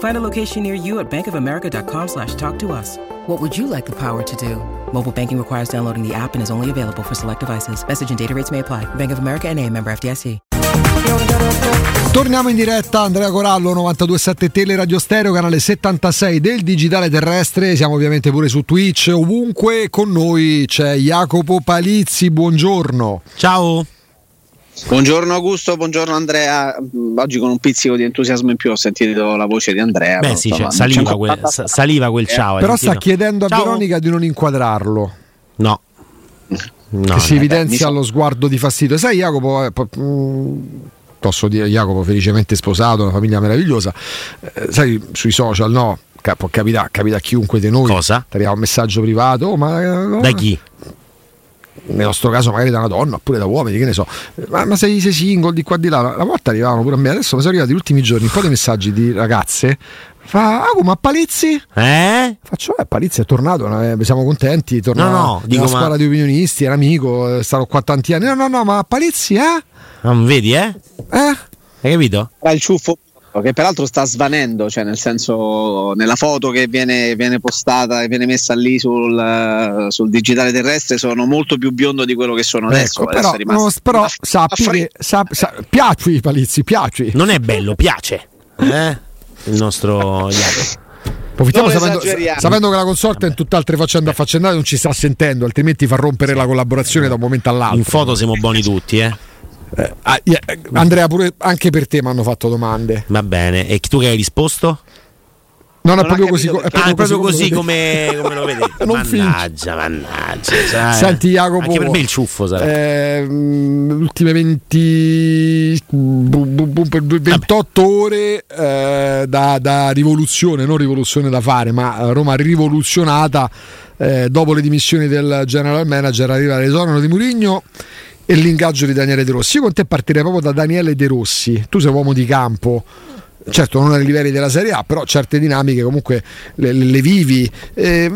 Find a location near you at bankofamerica.com slash talk to us. What would you like the power to do? Mobile banking requires downloading the app and is only available for select devices. Message and data rates may apply. Bank of America and a member FDIC. Torniamo in diretta, Andrea Corallo, 927 Tele Radio Stereo, canale 76 del Digitale Terrestre. Siamo ovviamente pure su Twitch, ovunque. Con noi c'è Jacopo Palizzi, buongiorno. Ciao. Buongiorno Augusto, buongiorno Andrea. Oggi con un pizzico di entusiasmo in più ho sentito la voce di Andrea. Beh, sì, cioè, saliva, quel, saliva, quel, ciao. Però sta chiedendo a ciao. Veronica di non inquadrarlo. No. no si evidenzia beh, lo sguardo di fastidio. Sai, Jacopo, eh, posso dire Jacopo felicemente sposato, una famiglia meravigliosa. Eh, sai, sui social, no? Può capitare, capita a chiunque di noi. Cosa? Ti arriva un messaggio privato, oh, ma, no? da chi? Nel nostro caso magari da una donna oppure da uomini, che ne so, ma, ma sei, sei, single di qua di là, la volta arrivavano pure a me, adesso mi sono arrivati gli ultimi giorni un po' di messaggi di ragazze, fa, ah, ma Palizzi? Eh? Faccio, eh, Palizzi è tornato, eh, siamo contenti, torna no, no, dico, scuola ma... di opinionisti, è un amico, è stato qua tanti anni, no, no, no, ma Palizzi, eh? Non vedi, eh? Eh? Hai capito? Era il ciuffo che peraltro sta svanendo, cioè nel senso nella foto che viene, viene postata e viene messa lì sul, sul, digitale terrestre sono molto più biondo di quello che sono adesso. Ecco, adesso però, no, però sappi che sa, sa, piaci i palizzi, piaci. Non è bello, piace. Eh? Il nostro Approfittiamo sapendo, sapendo, che la consorte in tutt'altre faccende affaccendate non ci sta sentendo, altrimenti fa rompere la collaborazione da un momento all'altro. In foto siamo buoni tutti, eh. Eh, ah, Andrea, pure, anche per te mi hanno fatto domande. Va bene, e tu che hai risposto? Non, non è proprio così, è proprio ah, proprio così, come, come, lo vedete. non mannaggia, mannaggia. Cioè, Senti, Jacopo. Anche per me il ciuffo sarà. Eh, ultime 20, 28 ore eh, da, da, rivoluzione, non rivoluzione da fare, ma Roma rivoluzionata eh, dopo le dimissioni del general manager. Arriva l'esonero di Murigno e l'ingaggio di Daniele De Rossi. Io con te partirei proprio da Daniele De Rossi. Tu sei uomo di campo. Certo, non ai livelli della Serie A, però certe dinamiche comunque le, le, vivi. Eh,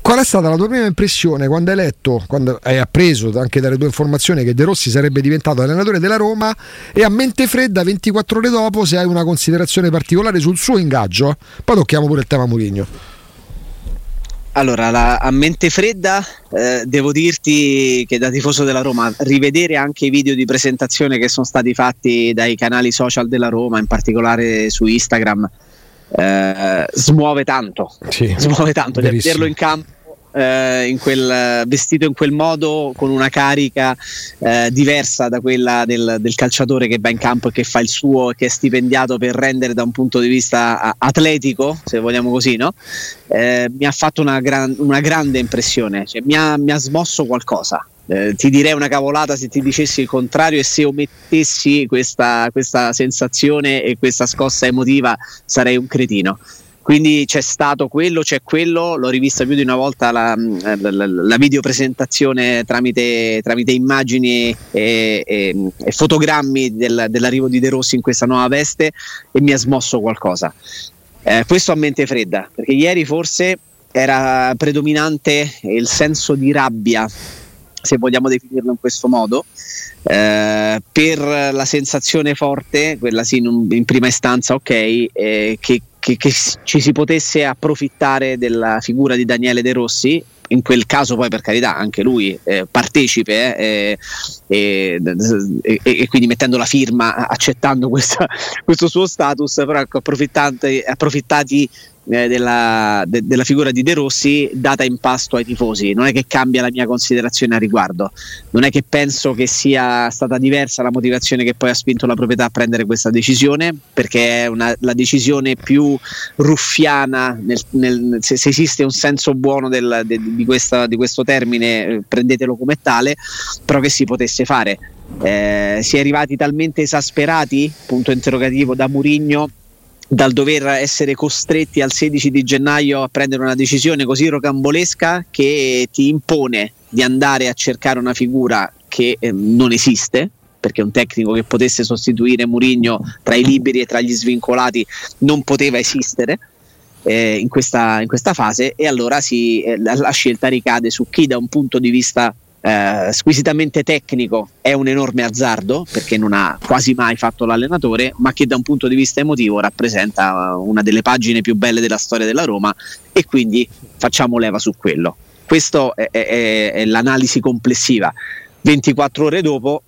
qual è stata la tua prima impressione quando hai letto, quando hai appreso anche dalle tue informazioni che De Rossi sarebbe diventato allenatore della Roma e a mente fredda 24 ore dopo se hai una considerazione particolare sul suo ingaggio? Poi tocchiamo pure il tema Murigno. Allora, la, a mente fredda eh, devo dirti che da tifoso della Roma rivedere anche i video di presentazione che sono stati fatti dai canali social della Roma, in particolare su Instagram, eh, smuove tanto. Sì, smuove tanto. Vederlo in campo eh, in quel, vestito in quel modo con una carica eh, diversa da quella del, del, calciatore che va in campo e che fa il suo che è stipendiato per rendere da un punto di vista atletico, se vogliamo così, no? eh, mi ha fatto una, gran, una grande impressione, cioè, mi, ha, mi ha smosso qualcosa. Eh, ti direi una cavolata se ti dicessi il contrario e se omettessi questa, questa sensazione e questa scossa emotiva sarei un cretino quindi c'è stato quello, c'è quello, l'ho rivista più di una volta la, la, la, la videopresentazione tramite, tramite immagini e, e, e fotogrammi del, dell'arrivo di De Rossi in questa nuova veste e mi ha smosso qualcosa. Eh, questo a mente fredda, perché ieri forse era predominante il senso di rabbia, se vogliamo definirlo in questo modo, eh, per la sensazione forte, quella sì in, in prima istanza, ok, eh, che che, che, ci si potesse approfittare della figura di Daniele De Rossi in quel caso poi per carità anche lui eh, partecipe eh, e, e, e, quindi mettendo la firma accettando questa, questo suo status però ecco, approfittati eh, della, de, della, figura di De Rossi data in pasto ai tifosi. Non è che cambia la mia considerazione a riguardo, non è che penso che sia stata diversa la motivazione che poi ha spinto la proprietà a prendere questa decisione, perché è una, la decisione più ruffiana, nel, nel, se, se, esiste un senso buono del, de, di, questa, di, questo termine, eh, prendetelo come tale, però che si potesse fare. Eh, si è arrivati talmente esasperati, punto interrogativo, da Murigno dal dover essere costretti al 16 di gennaio a prendere una decisione così rocambolesca che ti impone di andare a cercare una figura che eh, non esiste perché un tecnico che potesse sostituire Murigno tra i liberi e tra gli svincolati non poteva esistere eh, in, questa, in, questa, fase. E allora si, eh, la, la scelta ricade su chi da un punto di vista eh, squisitamente tecnico è un enorme azzardo perché non ha quasi mai fatto l'allenatore, ma che da un punto di vista emotivo rappresenta una delle pagine più belle della storia della Roma e quindi facciamo leva su quello. Questa è, è, è l'analisi complessiva. 24 ore dopo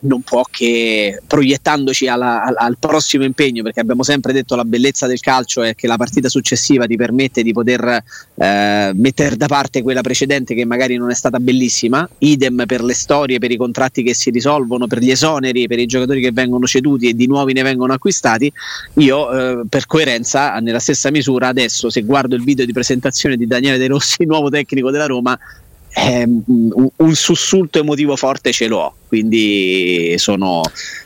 non può che proiettandoci alla, al, al, prossimo impegno, perché abbiamo sempre detto la bellezza del calcio è che la partita successiva ti permette di poter eh, mettere da parte quella precedente che magari non è stata bellissima, idem per le storie, per i contratti che si risolvono, per gli esoneri, per i giocatori che vengono ceduti e di nuovi ne vengono acquistati. Io eh, per coerenza, nella stessa misura, adesso se guardo il video di presentazione di Daniele De Rossi, nuovo tecnico della Roma, eh, un, sussulto emotivo forte ce l'ho, quindi sono,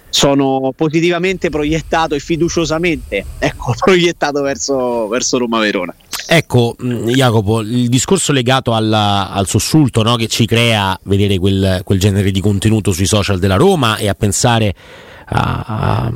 sono positivamente proiettato e fiduciosamente ecco, proiettato verso, verso Roma Verona. Ecco, mm, Jacopo, il discorso legato alla, al sussulto no, che ci crea vedere quel, quel, genere di contenuto sui social della Roma e a pensare a, a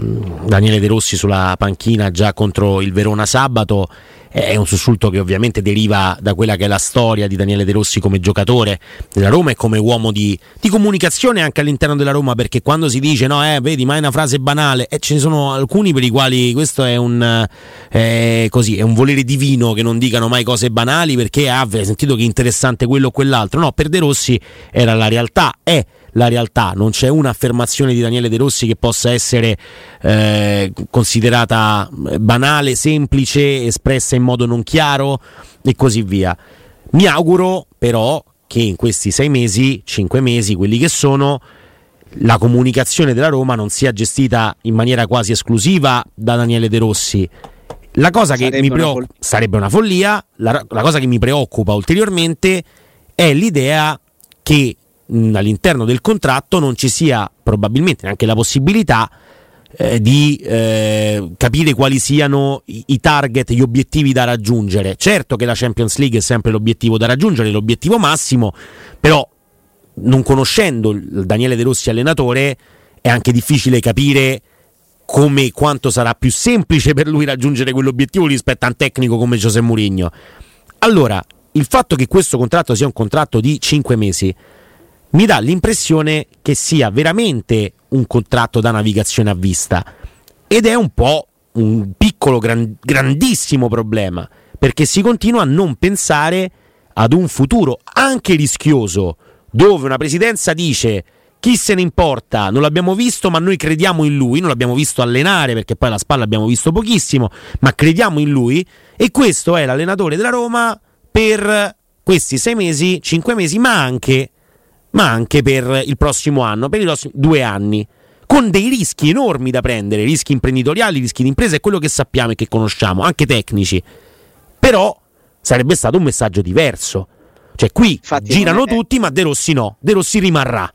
Daniele De Rossi sulla panchina già contro il Verona sabato è un sussulto che ovviamente deriva da quella che è la storia di Daniele De Rossi come giocatore della Roma e come uomo di, di comunicazione anche all'interno della Roma perché quando si dice no eh vedi ma è una frase banale eh, ce ne sono alcuni per i quali questo è un, eh, così, è un volere divino che non dicano mai cose banali perché ah, sentito che interessante quello o quell'altro. No per De Rossi era la realtà è la realtà, non c'è un'affermazione di Daniele De Rossi che possa essere eh, considerata banale, semplice, espressa in modo non chiaro e così via. Mi auguro però che in questi sei mesi, cinque mesi, quelli che sono, la comunicazione della Roma non sia gestita in maniera quasi esclusiva da Daniele De Rossi. La cosa sarebbe che mi preoccupa sarebbe una follia, la, la cosa che mi preoccupa ulteriormente è l'idea che mh, all'interno del contratto non ci sia probabilmente neanche la possibilità eh, di eh, capire quali siano i, i, target, gli obiettivi da raggiungere. Certo che la Champions League è sempre l'obiettivo da raggiungere, l'obiettivo massimo, però non conoscendo il Daniele De Rossi allenatore è anche difficile capire come quanto sarà più semplice per lui raggiungere quell'obiettivo rispetto a un tecnico come José Mourinho. Allora, il fatto che questo contratto sia un contratto di 5 mesi mi dà l'impressione che sia veramente un contratto da navigazione a vista. Ed è un po' un piccolo, gran, grandissimo problema perché si continua a non pensare ad un futuro anche rischioso dove una presidenza dice chi se ne importa, non l'abbiamo visto ma noi crediamo in lui, non l'abbiamo visto allenare perché poi la spalla abbiamo visto pochissimo, ma crediamo in lui. E questo è l'allenatore della Roma per questi sei mesi, cinque mesi, ma anche ma anche per il prossimo anno, per i prossimi due anni, con dei rischi enormi da prendere, rischi imprenditoriali, rischi di impresa, è quello che sappiamo e che conosciamo, anche tecnici. Però sarebbe stato un messaggio diverso. Cioè qui Infatti, girano tutti, ma De Rossi no, De Rossi rimarrà.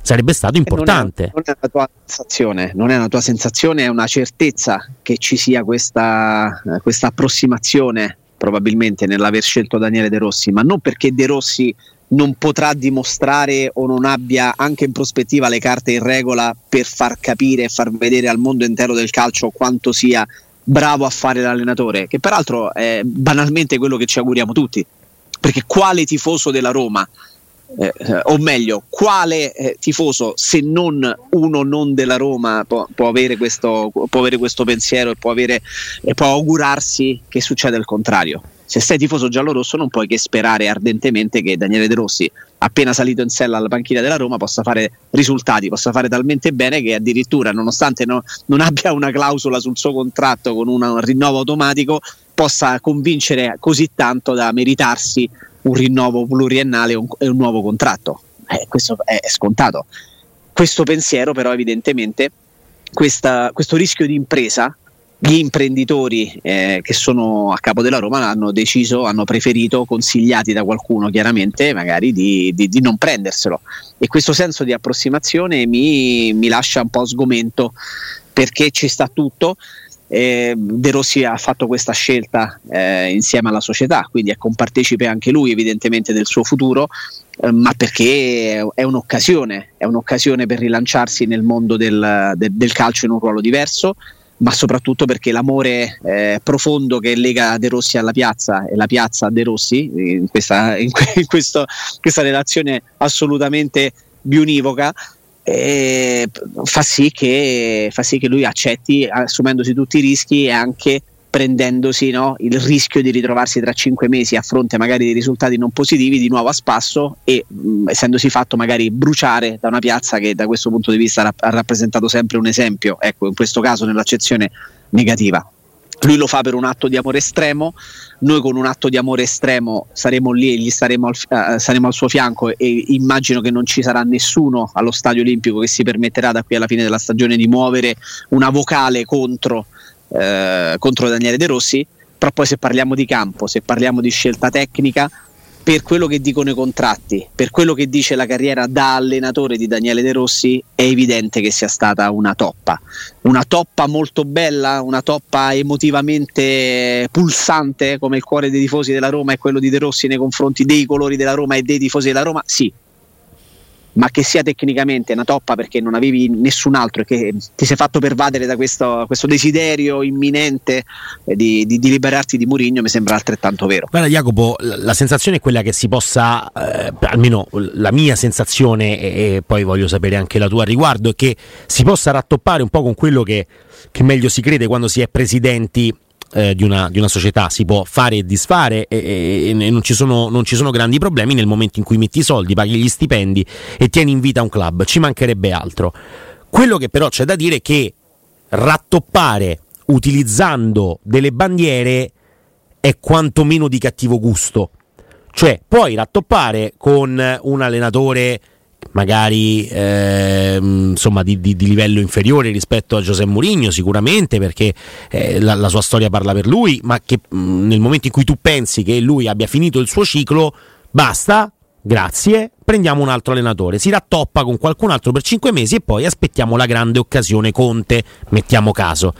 Sarebbe stato importante. Non è, non è, una tua sensazione, non è una tua sensazione, è una certezza che ci sia questa, questa approssimazione probabilmente nell'aver scelto Daniele De Rossi, ma non perché De Rossi non potrà dimostrare o non abbia anche in prospettiva le carte in regola per far capire e far vedere al mondo intero del calcio quanto sia bravo a fare l'allenatore, che peraltro è banalmente quello che ci auguriamo tutti. Perché quale tifoso della Roma, eh, eh o meglio, quale eh, tifoso se non uno non della Roma può, può, avere, questo, può avere, questo, pensiero e può, avere, e può augurarsi che succeda il contrario? Se sei tifoso giallo-rosso non puoi che sperare ardentemente che Daniele De Rossi, appena salito in sella alla panchina della Roma, possa fare risultati, possa fare talmente bene che addirittura, nonostante no, non abbia una clausola sul suo contratto con una, un rinnovo automatico, possa convincere così tanto da meritarsi un rinnovo pluriennale e un, un, nuovo contratto. Eh, questo è, è, scontato. Questo pensiero, però, evidentemente, questa, questo rischio di impresa gli imprenditori eh, che sono a capo della Roma hanno deciso, hanno preferito, consigliati da qualcuno chiaramente, magari di, di, di non prenderselo. E questo senso di approssimazione mi, mi lascia un po' sgomento perché ci sta tutto. Eh, De Rossi ha fatto questa scelta eh, insieme alla società, quindi è compartecipe anche lui evidentemente del suo futuro, eh, ma perché è un'occasione, è un'occasione per rilanciarsi nel mondo del, del, del calcio in un ruolo diverso ma soprattutto perché l'amore eh, profondo che lega De Rossi alla piazza e la piazza a De Rossi in questa, in in questo, questa relazione assolutamente biunivoca eh, fa, sì che, fa sì che lui accetti assumendosi tutti i rischi e anche prendendosi no, il rischio di ritrovarsi tra cinque mesi a fronte magari di risultati non positivi di nuovo a spasso e mh, essendosi fatto magari bruciare da una piazza che da questo punto di vista ha rappresentato sempre un esempio, ecco in questo caso nell'accezione negativa. Lui lo fa per un atto di amore estremo, noi con un atto di amore estremo saremo lì e gli staremo al, uh, saremo al suo fianco e immagino che non ci sarà nessuno allo stadio olimpico che si permetterà da qui alla fine della stagione di muovere una vocale contro eh, contro Daniele De Rossi, però poi se parliamo di campo, se parliamo di scelta tecnica, per quello che dicono i contratti, per quello che dice la carriera da allenatore di Daniele De Rossi, è evidente che sia stata una toppa. Una toppa molto bella, una toppa emotivamente pulsante come il cuore dei tifosi della Roma e quello di De Rossi nei confronti dei colori della Roma e dei tifosi della Roma, sì, ma che sia tecnicamente una toppa perché non avevi nessun altro e che ti sei fatto pervadere da questo, questo desiderio imminente di, di, di, liberarti di Murigno mi sembra altrettanto vero. Guarda Jacopo, la sensazione è quella che si possa, eh, almeno la mia sensazione e, poi voglio sapere anche la tua riguardo, è che si possa rattoppare un po' con quello che, che meglio si crede quando si è presidenti eh, di, una, di, una, società si può fare e disfare e, e, e non, ci sono, non, ci sono, grandi problemi nel momento in cui metti i soldi, paghi gli stipendi e tieni in vita un club, ci mancherebbe altro. Quello che però c'è da dire è che rattoppare utilizzando delle bandiere è quantomeno di cattivo gusto. Cioè, puoi rattoppare con un allenatore magari eh, insomma di, di, di, livello inferiore rispetto a Giuseppe Mourinho sicuramente perché eh, la, la, sua storia parla per lui ma che mh, nel momento in cui tu pensi che lui abbia finito il suo ciclo basta grazie prendiamo un altro allenatore. Si rattoppa con qualcun altro per 5 mesi e poi aspettiamo la grande occasione Conte mettiamo caso.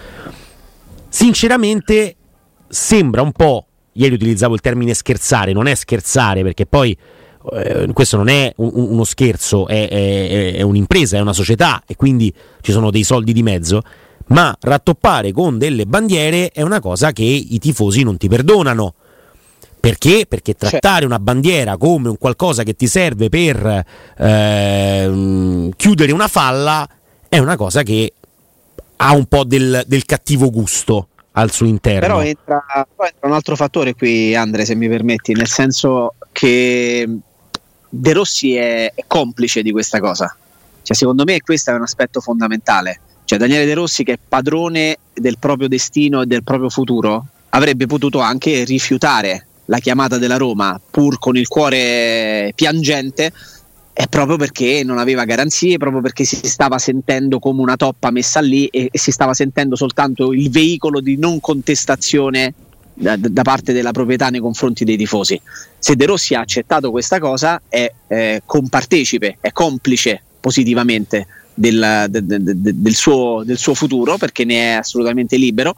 Sinceramente sembra un po' ieri utilizzavo il termine scherzare non è scherzare perché poi eh, questo non è un, uno scherzo, è, è, è un'impresa, è una società e quindi ci sono dei soldi di mezzo ma rattoppare con delle bandiere è una cosa che i tifosi non ti perdonano. Perché? Perché trattare una bandiera come un qualcosa che ti serve per eh, chiudere una falla è una cosa che ha un po' del, del cattivo gusto al suo interno. Però entra, entra, un altro fattore qui, Andre, se mi permetti, nel senso che De Rossi è, è complice di questa cosa. Cioè, secondo me questo è un aspetto fondamentale. Cioè, Daniele De Rossi, che è padrone del proprio destino e del proprio futuro, avrebbe potuto anche rifiutare la chiamata della Roma, pur con il cuore piangente, è proprio perché non aveva garanzie, proprio perché si stava sentendo come una toppa messa lì e, e si stava sentendo soltanto il veicolo di non contestazione da, da, parte della proprietà nei confronti dei tifosi. Se De Rossi ha accettato questa cosa è eh, compartecipe, è complice positivamente del, de, de, de, del, suo, del, suo, futuro perché ne è assolutamente libero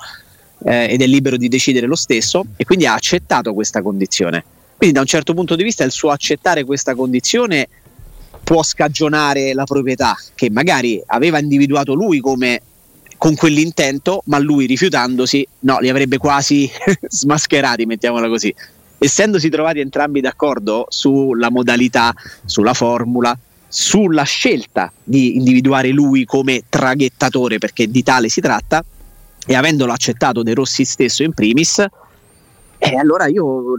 eh, ed è libero di decidere lo stesso e quindi ha accettato questa condizione. Quindi da un certo punto di vista il suo accettare questa condizione può scagionare la proprietà che magari aveva individuato lui come con quell'intento, ma lui rifiutandosi, no, li avrebbe quasi smascherati, mettiamola così. Essendosi trovati entrambi d'accordo sulla modalità, sulla formula, sulla scelta di individuare lui come traghettatore, perché di tale si tratta, e avendolo accettato De Rossi stesso in primis, E allora io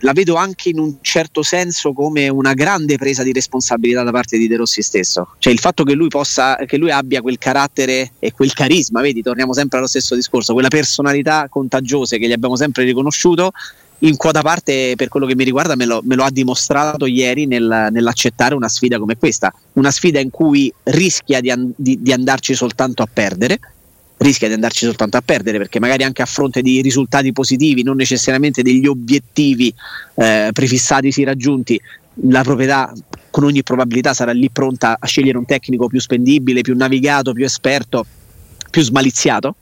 la vedo anche in un certo senso come una grande presa di responsabilità da parte di De Rossi stesso. Cioè il fatto che lui possa, che lui abbia quel carattere e quel carisma, vedi, torniamo sempre allo stesso discorso, quella personalità contagiosa che gli abbiamo sempre riconosciuto, in quota parte per quello che mi riguarda me lo, me lo ha dimostrato ieri nel, nell'accettare una sfida come questa, una sfida in cui rischia di, di, di andarci soltanto a perdere, rischia di andarci soltanto a perdere perché magari anche a fronte di risultati positivi, non necessariamente degli obiettivi eh, prefissati raggiunti, la proprietà con ogni probabilità sarà lì pronta a scegliere un tecnico più spendibile, più navigato, più esperto, più smaliziato.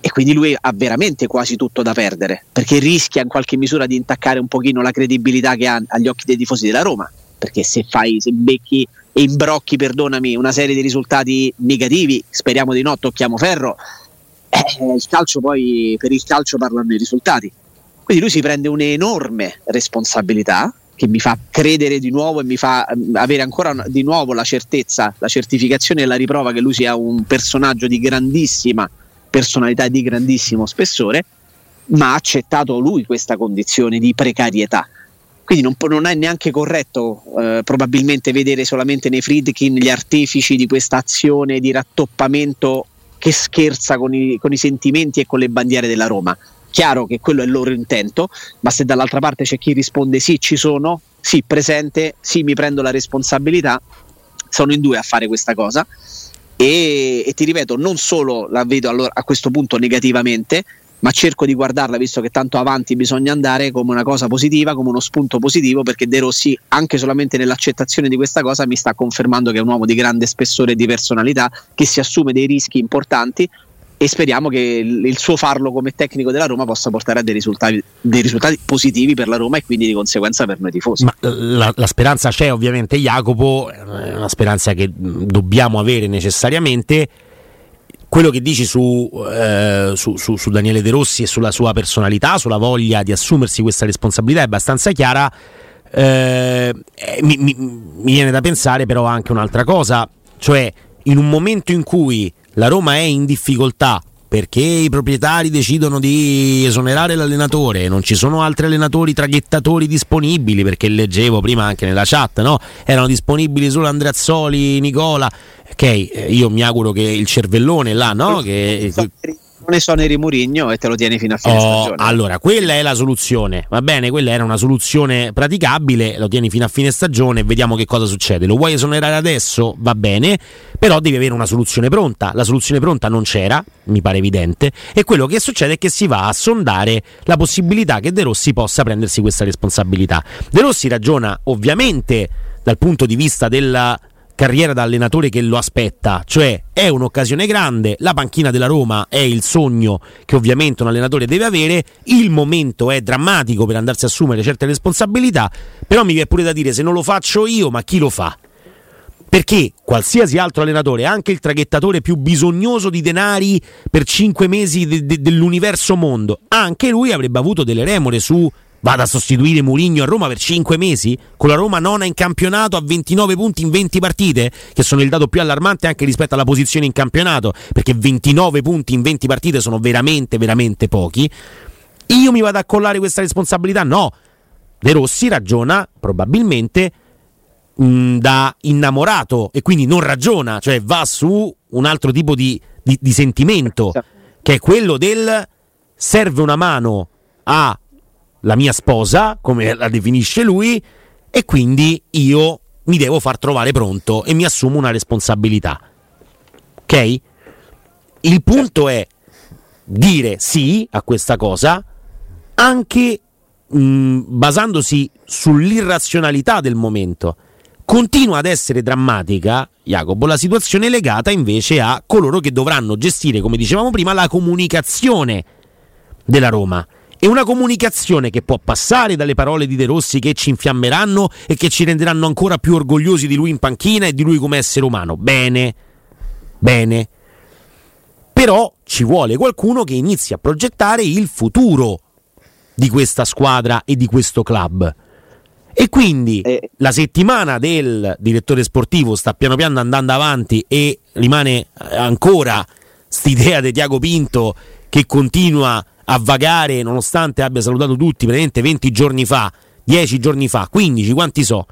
E quindi lui ha veramente quasi tutto da perdere perché rischia in qualche misura di intaccare un pochino la credibilità che ha agli occhi dei tifosi della Roma. Perché se fai se becchi e imbrocchi perdonami una serie di risultati negativi speriamo di no tocchiamo ferro eh, il calcio poi per il calcio parlano i risultati quindi lui si prende un'enorme responsabilità che mi fa credere di nuovo e mi fa mm, avere ancora di nuovo la certezza, la certificazione e la riprova che lui sia un personaggio di grandissima personalità di grandissimo spessore, ma ha accettato lui questa condizione di precarietà. Quindi non, non è neanche corretto eh, probabilmente vedere solamente nei Friedkin gli artefici di questa azione di rattoppamento che scherza con i, con i sentimenti e con le bandiere della Roma. Chiaro che quello è il loro intento, ma se dall'altra parte c'è chi risponde sì, ci sono, sì, presente, sì, mi prendo la responsabilità, sono in due a fare questa cosa e, e, ti ripeto, non solo la vedo allora, a questo punto negativamente, ma cerco di guardarla, visto che tanto avanti bisogna andare, come una cosa positiva, come uno spunto positivo, perché De Rossi, anche solamente nell'accettazione di questa cosa, mi sta confermando che è un uomo di grande spessore e di personalità, che si assume dei rischi importanti, e speriamo che il suo farlo come tecnico della Roma possa portare a dei risultati, dei risultati positivi per la Roma e quindi di conseguenza per noi tifosi. Ma la, la, speranza c'è ovviamente Jacopo, è una speranza che dobbiamo avere necessariamente. Quello che dici su, eh, su, su, su Daniele De Rossi e sulla sua personalità, sulla voglia di assumersi questa responsabilità è abbastanza chiara. Eh, mi, mi, mi viene da pensare però anche un'altra cosa, cioè in un momento in cui la Roma è in difficoltà perché i proprietari decidono di esonerare l'allenatore, non ci sono altri allenatori traghettatori disponibili, perché leggevo prima anche nella chat, no? erano disponibili solo Andreazzoli, Nicola. Ok, eh, io mi auguro che il cervellone là, no? Che, non esoneri Murigno e te lo tieni fino a fine oh, stagione. Allora, quella è la soluzione, va bene? Quella era una soluzione praticabile, lo tieni fino a fine stagione e vediamo che cosa succede. Lo vuoi esonerare adesso? Va bene, però devi avere una soluzione pronta. La soluzione pronta non c'era, mi pare evidente, e quello che succede è che si va a sondare la possibilità che De Rossi possa prendersi questa responsabilità. De Rossi ragiona ovviamente dal punto di vista della carriera da allenatore che lo aspetta, cioè è un'occasione grande, la panchina della Roma è il sogno che ovviamente un allenatore deve avere, il momento è drammatico per andarsi a assumere certe responsabilità, però mi viene pure da dire se non lo faccio io, ma chi lo fa? Perché qualsiasi altro allenatore, anche il traghettatore più bisognoso di denari per 5 mesi de- de- dell'universo mondo, anche lui avrebbe avuto delle remore su vada a sostituire Mourinho a Roma per 5 mesi, con la Roma nona in campionato a 29 punti in 20 partite, che sono il dato più allarmante anche rispetto alla posizione in campionato, perché 29 punti in 20 partite sono veramente, veramente pochi. Io mi vado a collare questa responsabilità? No. De Rossi ragiona probabilmente mh, da innamorato e quindi non ragiona, cioè va su un altro tipo di, di, di sentimento, che è quello del serve una mano a la mia sposa, come la definisce lui, e quindi io mi devo far trovare pronto e mi assumo una responsabilità. Ok? Il punto è dire sì a questa cosa anche mh, basandosi sull'irrazionalità del momento. Continua ad essere drammatica, Jacopo, la situazione legata invece a coloro che dovranno gestire, come dicevamo prima, la comunicazione della Roma e una comunicazione che può passare dalle parole di De Rossi che ci infiammeranno e che ci renderanno ancora più orgogliosi di lui in panchina e di lui come essere umano. Bene, bene. Però ci vuole qualcuno che inizi a progettare il futuro di questa squadra e di questo club. E quindi eh. la settimana del direttore sportivo sta piano piano andando avanti e rimane ancora quest'idea di Tiago Pinto che continua a vagare nonostante abbia salutato tutti praticamente 20 giorni fa, 10 giorni fa, 15, quanti so.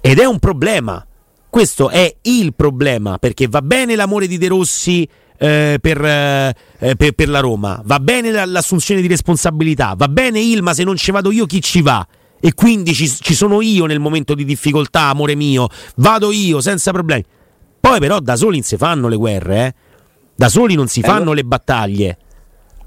Ed è un problema. Questo è il problema, perché va bene l'amore di De Rossi eh, per, eh, per, per, la Roma, va bene l'assunzione di responsabilità, va bene Ilma se non ci vado io chi ci va. E quindi ci, ci sono io nel momento di difficoltà, amore mio, vado io senza problemi. Poi però da soli non si fanno le guerre, eh? da soli non si eh, fanno le battaglie.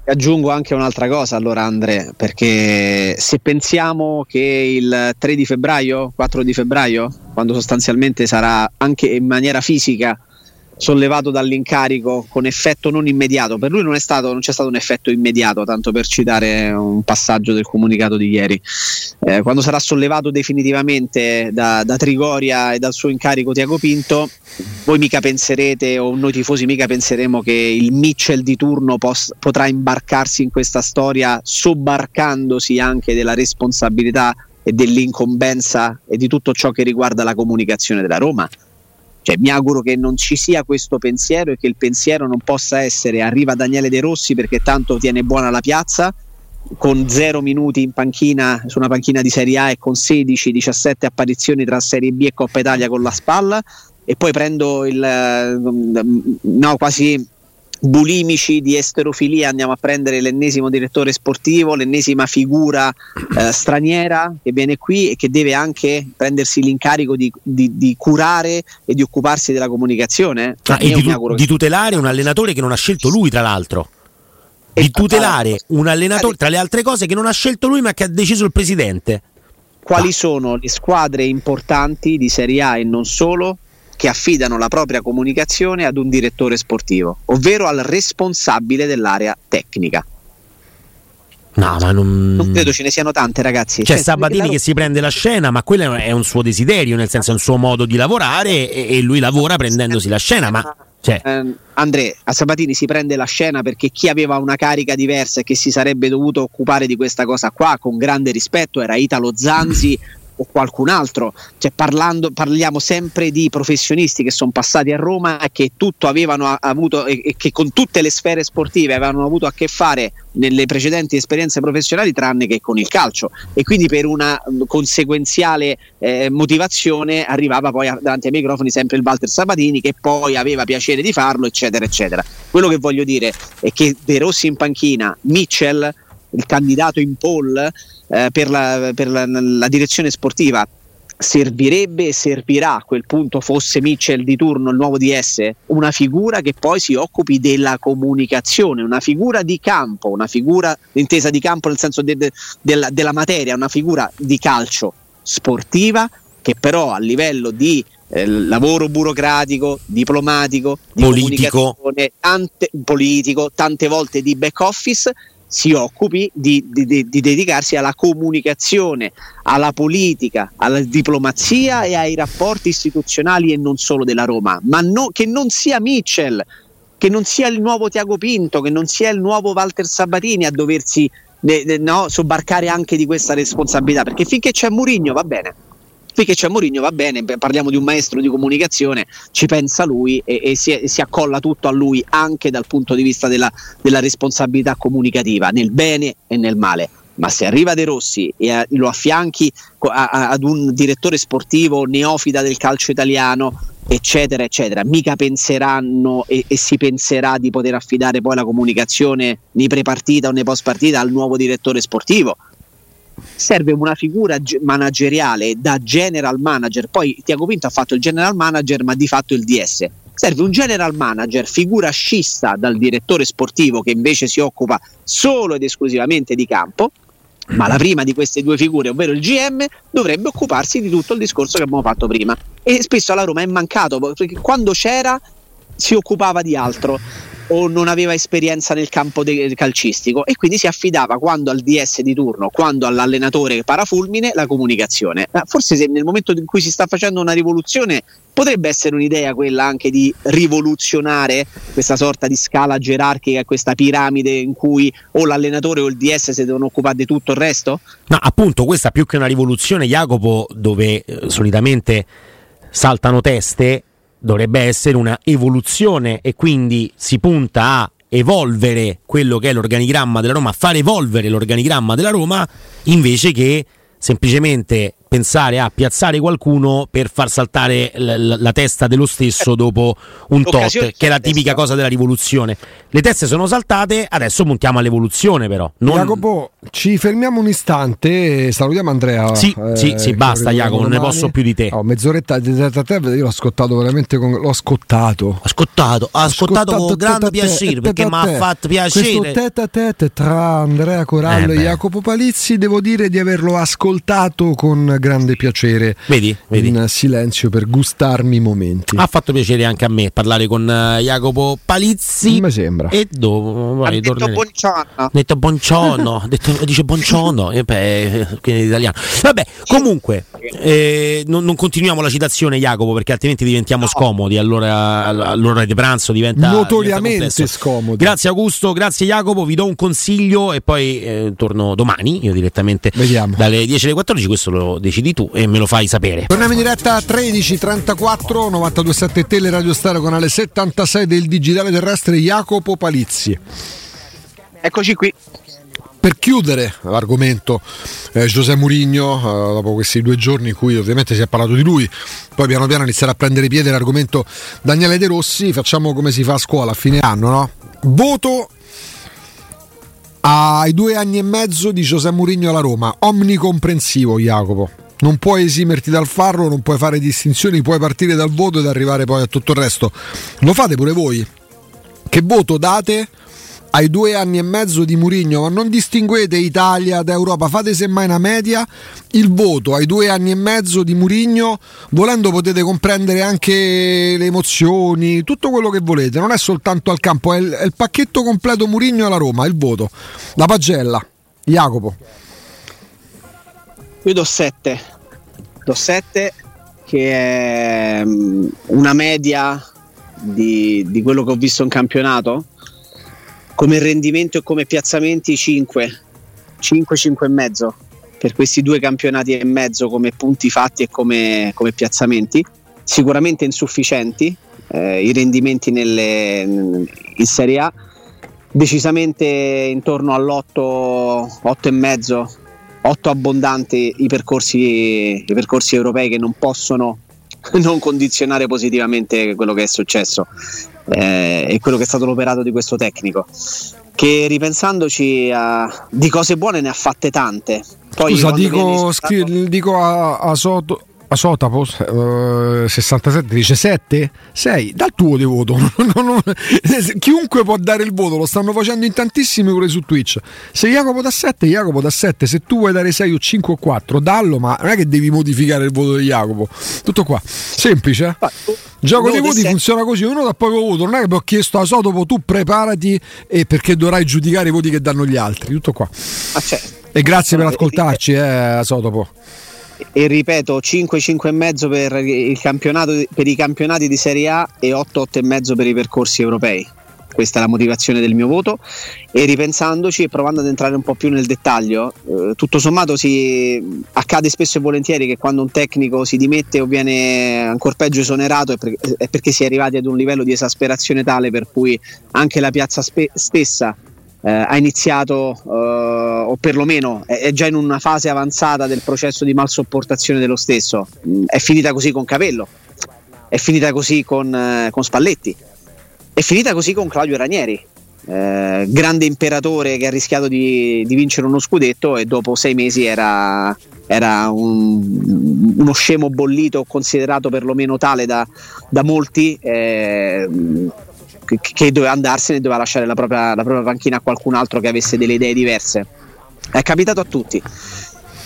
Aggiungo anche un'altra cosa allora Andre, perché se pensiamo che il 3 di febbraio, 4 di febbraio, quando sostanzialmente sarà anche in maniera fisica sollevato dall'incarico con effetto non immediato. Per lui non, stato, non, c'è stato un effetto immediato, tanto per citare un passaggio del comunicato di ieri. Eh, quando sarà sollevato definitivamente da, da, Trigoria e dal suo incarico Tiago Pinto, voi mica penserete, o noi tifosi mica penseremo che il Mitchell di turno pos- potrà imbarcarsi in questa storia sobbarcandosi anche della responsabilità e dell'incombenza e di tutto ciò che riguarda la comunicazione della Roma cioè, mi auguro che non ci sia questo pensiero e che il pensiero non possa essere arriva Daniele De Rossi perché tanto tiene buona la piazza con zero minuti in panchina su una panchina di Serie A e con 16-17 apparizioni tra Serie B e Coppa Italia con la spalla. E poi prendo il no, quasi bulimici di esterofilia andiamo a prendere l'ennesimo direttore sportivo, l'ennesima figura eh, straniera che viene qui e che deve anche prendersi l'incarico di, di, di curare e di occuparsi della comunicazione. Ah, e di, tu, di tutelare un allenatore che non ha scelto lui, tra l'altro. Di tutelare un allenatore, tra le altre cose, che non ha scelto lui ma che ha deciso il presidente. Quali sono le squadre importanti di Serie A e non solo che affidano la propria comunicazione ad un direttore sportivo, ovvero al responsabile dell'area tecnica. No, ma non... non credo ce ne siano tante, ragazzi. C'è cioè, Sabatini che, che si prende la scena, ma quello è un suo desiderio, nel senso è un suo modo di lavorare e, e lui lavora prendendosi la scena. Ma cioè... eh, Andrea, a Sabatini si prende la scena perché chi aveva una carica diversa e che si sarebbe dovuto occupare di questa cosa qua con grande rispetto era Italo Zanzi o qualcun altro, cioè parlando, parliamo sempre di professionisti che sono passati a Roma e che tutto avevano avuto e che con tutte le sfere sportive avevano avuto a che fare nelle precedenti esperienze professionali tranne che con il calcio. E quindi per una conseguenziale eh, motivazione arrivava poi davanti ai microfoni sempre il Walter Sabatini che poi aveva piacere di farlo eccetera eccetera. Quello che voglio dire è che De Rossi in panchina Mitchell il candidato in poll eh, per, la, per la, la direzione sportiva servirebbe e servirà a quel punto fosse Mitchell di turno il nuovo DS una figura che poi si occupi della comunicazione una figura di campo una figura intesa di campo nel senso de, de, della, della materia una figura di calcio sportiva che però a livello di eh, lavoro burocratico, diplomatico, di politico. Tante, politico, tante volte di back office si occupi di, di, di, di, dedicarsi alla comunicazione, alla politica, alla diplomazia e ai rapporti istituzionali e non solo della Roma, ma no, che non sia Mitchell, che non sia il nuovo Tiago Pinto, che non sia il nuovo Walter Sabatini a doversi ne, no, sobbarcare anche di questa responsabilità, perché finché c'è Murigno va bene finché c'è Mourinho va bene, parliamo di un maestro di comunicazione, ci pensa lui e, e si, si, accolla tutto a lui anche dal punto di vista della, della responsabilità comunicativa, nel bene e nel male. Ma se arriva De Rossi e a, lo affianchi ad un direttore sportivo neofita del calcio italiano, eccetera, eccetera, mica penseranno e, e, si penserà di poter affidare poi la comunicazione nei pre-partita o nei post-partita al nuovo direttore sportivo serve una figura manageriale da general manager. Poi Tiago Pinto ha fatto il general manager, ma di fatto il DS. Serve un general manager, figura scissa dal direttore sportivo che invece si occupa solo ed esclusivamente di campo. Ma la prima di queste due figure, ovvero il GM, dovrebbe occuparsi di tutto il discorso che abbiamo fatto prima. E spesso alla Roma è mancato perché quando c'era si occupava di altro o non aveva esperienza nel campo de- calcistico e quindi si affidava quando al DS di turno, quando all'allenatore parafulmine la comunicazione. Forse se nel momento in cui si sta facendo una rivoluzione potrebbe essere un'idea quella anche di rivoluzionare questa sorta di scala gerarchica, questa piramide in cui o l'allenatore o il DS si devono occupare di tutto il resto? No, appunto, questa più che una rivoluzione, Jacopo, dove eh, solitamente saltano teste, dovrebbe essere una evoluzione e quindi si punta a evolvere quello che è l'organigramma della Roma, far evolvere l'organigramma della Roma invece che semplicemente pensare a piazzare qualcuno per far saltare la, la, la testa dello stesso dopo un tot, che è la tipica cosa della rivoluzione. Le teste sono saltate, adesso montiamo all'evoluzione però. Non... Jacopo, ci fermiamo un istante, salutiamo Andrea. Sì, eh, sì, sì, basta Jacopo, non ne posso più di te. Oh, mezz'oretta di te, io l'ho scottato veramente con... l'ho scottato. Ho scottato, ho scottato con grande piacere perché mi ha fatto piacere. Questo tete a tete tra Andrea Corallo eh e Jacopo Palizzi, devo dire di averlo ascoltato con grande piacere. Vedi, vedi. In silenzio per gustarmi i momenti. Ha fatto piacere anche a me parlare con uh, Jacopo Palizzi. Mi sembra. E dove? Vai, ha detto Bonciano. Ha detto Bonciano, detto, dice Bonciano, e beh, in italiano. Vabbè, comunque, eh, non, non, continuiamo la citazione Jacopo perché altrimenti diventiamo no. scomodi, allora all'ora di pranzo diventa notoriamente diventa scomodi. Grazie Augusto, grazie Jacopo, vi do un consiglio e poi eh, torno domani, io direttamente Vediamo. dalle 10 alle 14, questo lo decidi tu e me lo fai sapere. Torniamo in diretta a 13.34, 927 Tele Radio Stereo con alle 76 del digitale terrestre Jacopo Palizzi. Eccoci qui. Per chiudere l'argomento eh, José Murigno, eh, dopo questi due giorni in cui ovviamente si è parlato di lui, poi piano piano inizierà a prendere piede l'argomento Daniele De Rossi, facciamo come si fa a scuola a fine anno, no? Voto ai due anni e mezzo di José Murigno alla Roma, omnicomprensivo Jacopo. Non puoi esimerti dal farlo, non puoi fare distinzioni, puoi partire dal voto ed arrivare poi a tutto il resto. Lo fate pure voi. Che voto date ai due anni e mezzo di Murigno, ma non distinguete Italia da Europa, fate semmai una media, il voto ai due anni e mezzo di Murigno, volendo potete comprendere anche le emozioni, tutto quello che volete, non è soltanto al campo, è il, è il pacchetto completo Murigno alla Roma, il voto, la pagella, Jacopo. Io do 7, do 7 che è mm, una media di, di quello che ho visto in campionato come rendimento e come piazzamenti 5, 5, 5 e mezzo. Per questi due campionati e mezzo come punti fatti e come, come piazzamenti, sicuramente insufficienti eh, i rendimenti nelle, in Serie A, decisamente intorno all'8, 8 e mezzo, 8 abbondanti i percorsi, i percorsi europei che non possono non condizionare positivamente quello che è successo eh, e quello che è stato l'operato di questo tecnico che ripensandoci a, di cose buone ne ha fatte tante. Poi Scusa, dico, scri- dico a, a, Soto, Sotapos uh, 67 dice 7 6 dal tuo di voto. Chiunque può dare il voto lo stanno facendo in tantissimi pure su Twitch. Se Jacopo da 7 Jacopo da 7 se tu vuoi dare 6 o 5 o 4 dallo ma non è che devi modificare il voto di Jacopo. Tutto qua. Semplice eh? gioco dei voti funziona così uno dà poco voto. Non è che ho chiesto a Sotopo tu preparati e perché dovrai giudicare i voti che danno gli altri. Tutto qua. Ah, certo. e grazie per ascoltarci eh, Sotopo e ripeto 5 5,5 per, il campionato, per i campionati di Serie A e 8 8,5 per i percorsi europei. Questa è la motivazione del mio voto. E ripensandoci e provando ad entrare un po' più nel dettaglio eh, tutto sommato si, accade spesso e volentieri che quando un tecnico si dimette o viene ancora peggio esonerato è, per, è perché si è arrivati ad un livello di esasperazione tale per cui anche la piazza spe- stessa eh, ha iniziato eh, o perlomeno è, già in una fase avanzata del processo di malsopportazione dello stesso. Mm, è finita così con Capello, è finita così con, eh, con Spalletti, è finita così con Claudio Ranieri. Eh, grande imperatore che ha rischiato di, di, vincere uno scudetto e dopo sei mesi era, era un, uno scemo bollito considerato perlomeno tale da, da molti che doveva andarsene e doveva lasciare la propria, la propria panchina a qualcun altro che avesse delle idee diverse. È capitato a tutti.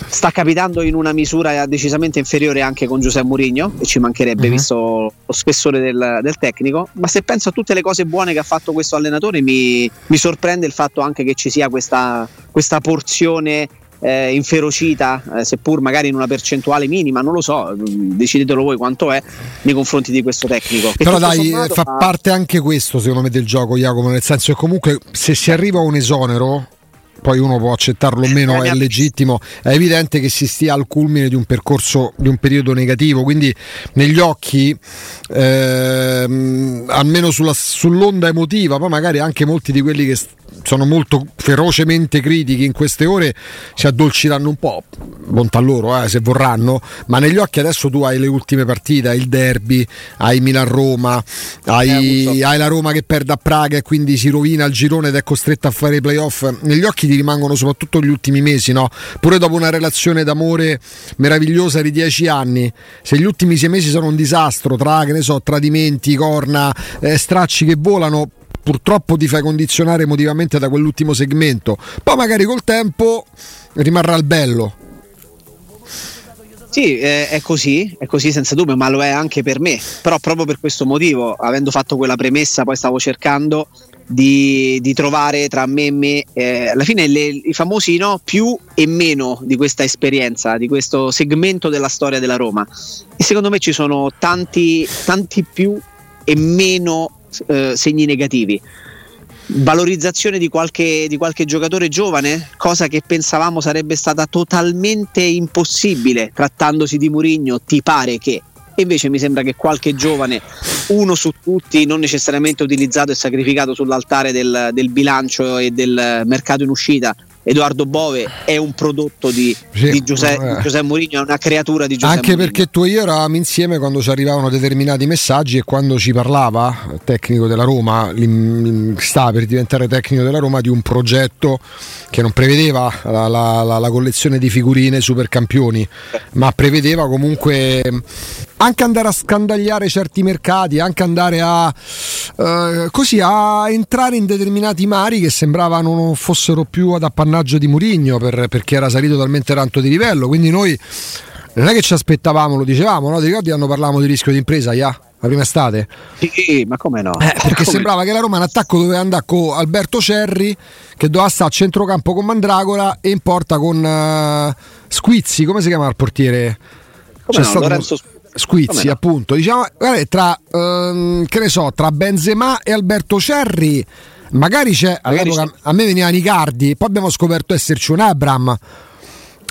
Sta capitando in una misura decisamente inferiore anche con Giuseppe Mourinho, e ci mancherebbe uh-huh. visto lo spessore del, del, tecnico. Ma se penso a tutte le cose buone che ha fatto questo allenatore, mi, mi sorprende il fatto anche che ci sia questa, questa porzione eh, inferocita, eh, seppur magari in una percentuale minima, non lo so, mm, decidetelo voi quanto è nei confronti di questo tecnico. Però dai, sommato, fa parte anche questo secondo me del gioco, Jacopo, nel senso che comunque se si arriva a un esonero poi uno può accettarlo o meno, è legittimo, è evidente che si stia al culmine di un percorso, di un periodo negativo, quindi negli occhi, ehm, almeno sulla, sull'onda emotiva, poi magari anche molti di quelli che sono molto ferocemente critichi in queste ore si addolciranno un po', bontà loro eh, se vorranno, ma negli occhi adesso tu hai le ultime partite, hai il derby, hai Milan-Roma, hai, eh, hai la Roma che perde a Praga e quindi si rovina il girone ed è costretta a fare i playoff. Negli occhi ti rimangono soprattutto gli ultimi mesi, no? pure dopo una relazione d'amore meravigliosa di dieci anni, se gli ultimi sei mesi sono un disastro tra, che ne so, tradimenti, corna, eh, stracci che volano, purtroppo ti fai condizionare emotivamente da quell'ultimo segmento. Poi magari col tempo rimarrà il bello. Sì, è così, è così senza dubbio, ma lo è anche per me. Però proprio per questo motivo, avendo fatto quella premessa, poi stavo cercando di, di trovare tra me e me, eh, alla fine le, i famosi no, più e meno di questa esperienza, di questo segmento della storia della Roma. E secondo me ci sono tanti, tanti più e meno eh, segni negativi. Valorizzazione di qualche, di qualche giocatore giovane, cosa che pensavamo sarebbe stata totalmente impossibile trattandosi di Murigno, ti pare che e invece mi sembra che qualche giovane, uno su tutti, non necessariamente utilizzato e sacrificato sull'altare del, del bilancio e del mercato in uscita, Edoardo Bove è un prodotto di, sì, di Giuseppe, eh. Giuseppe Mourinho, è una creatura di Giuseppe Anche Mourinho. perché tu e io eravamo insieme quando ci arrivavano determinati messaggi e quando ci parlava, il tecnico della Roma, sta per diventare tecnico della Roma, di un progetto che non prevedeva la, la, la, la collezione di figurine super campioni, ma prevedeva comunque anche andare a scandagliare certi mercati, anche andare a, eh, così, a entrare in determinati mari che sembravano non fossero più ad appannaggio di Murigno per, perché era salito talmente tanto di livello. Quindi noi non è che ci aspettavamo, lo dicevamo, no? Ti ricordi quando parlavamo di rischio di impresa, yeah? la prima estate? Sì, ma come no? Eh, perché come? sembrava che la Roma in attacco doveva andare con Alberto Cerri, che doveva stare a centrocampo con Mandragola e in porta con uh, Squizzi, come si chiama il portiere? Come C'è no, stato Lorenzo Squizzi, no? appunto. Diciamo, guarda, tra, um, che ne so, tra Benzema e Alberto Cerri, magari c'è, magari c'è. a me veniva Nicardi, poi abbiamo scoperto esserci un Abram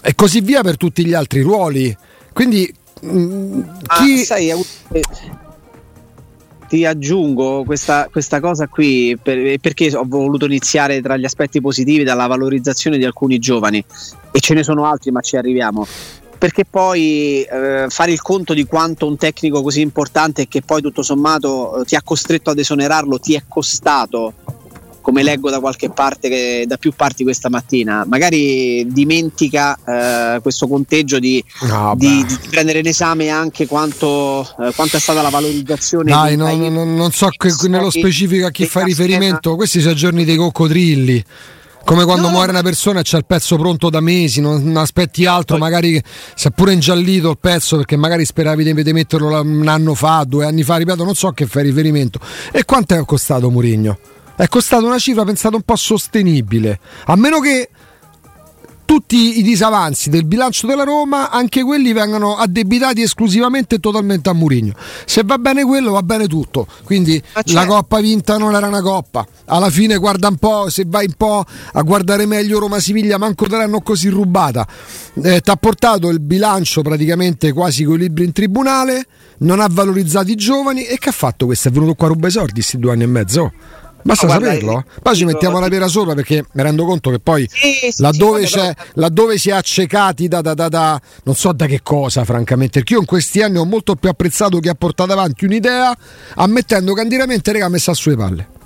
e così via per tutti gli altri ruoli. Quindi, mh, chi... Ah, sai, ti aggiungo questa, questa cosa qui per, perché ho voluto iniziare tra gli aspetti positivi dalla valorizzazione di alcuni giovani e ce ne sono altri ma ci arriviamo perché poi eh, fare il conto di quanto un tecnico così importante che poi tutto sommato eh, ti ha costretto ad esonerarlo ti è costato come leggo da qualche parte, che, da più parti questa mattina, magari dimentica eh, questo conteggio di, no, di, di, prendere in esame anche quanto, eh, quanto è stata la valorizzazione. Dai, no, no, non so che, nello specifico a chi fa riferimento, questi sono giorni dei coccodrilli come quando no, muore una persona e c'è il pezzo pronto da mesi, non aspetti altro, poi, magari si è pure ingiallito il pezzo perché magari speravi di, di metterlo un anno fa, due anni fa, ripeto, non so che fai riferimento. E quanto è costato Murigno? è costata una cifra pensata un po' sostenibile. A meno che tutti i disavanzi del bilancio della Roma, anche quelli vengano addebitati esclusivamente e totalmente a Murigno. Se va bene quello, va bene tutto. Quindi la coppa vinta non era una coppa. Alla fine guarda un po', se vai un po' a guardare meglio Roma Siviglia, manco te l'hanno così rubata. Eh, Ti ha portato il bilancio praticamente quasi con i libri in tribunale, non ha valorizzato i giovani e che ha fatto questo? È venuto qua a rubare i soldi questi due anni e mezzo. Basta no, saperlo. Guarda, Poi ci mettiamo la pera sopra perché mi rendo conto che poi sì, sì, laddove, sì, laddove, si è accecati da, da, da, da, non so da che cosa, francamente, perché io in questi anni ho molto più apprezzato chi ha portato avanti un'idea ammettendo candidamente che ha messo a sue palle.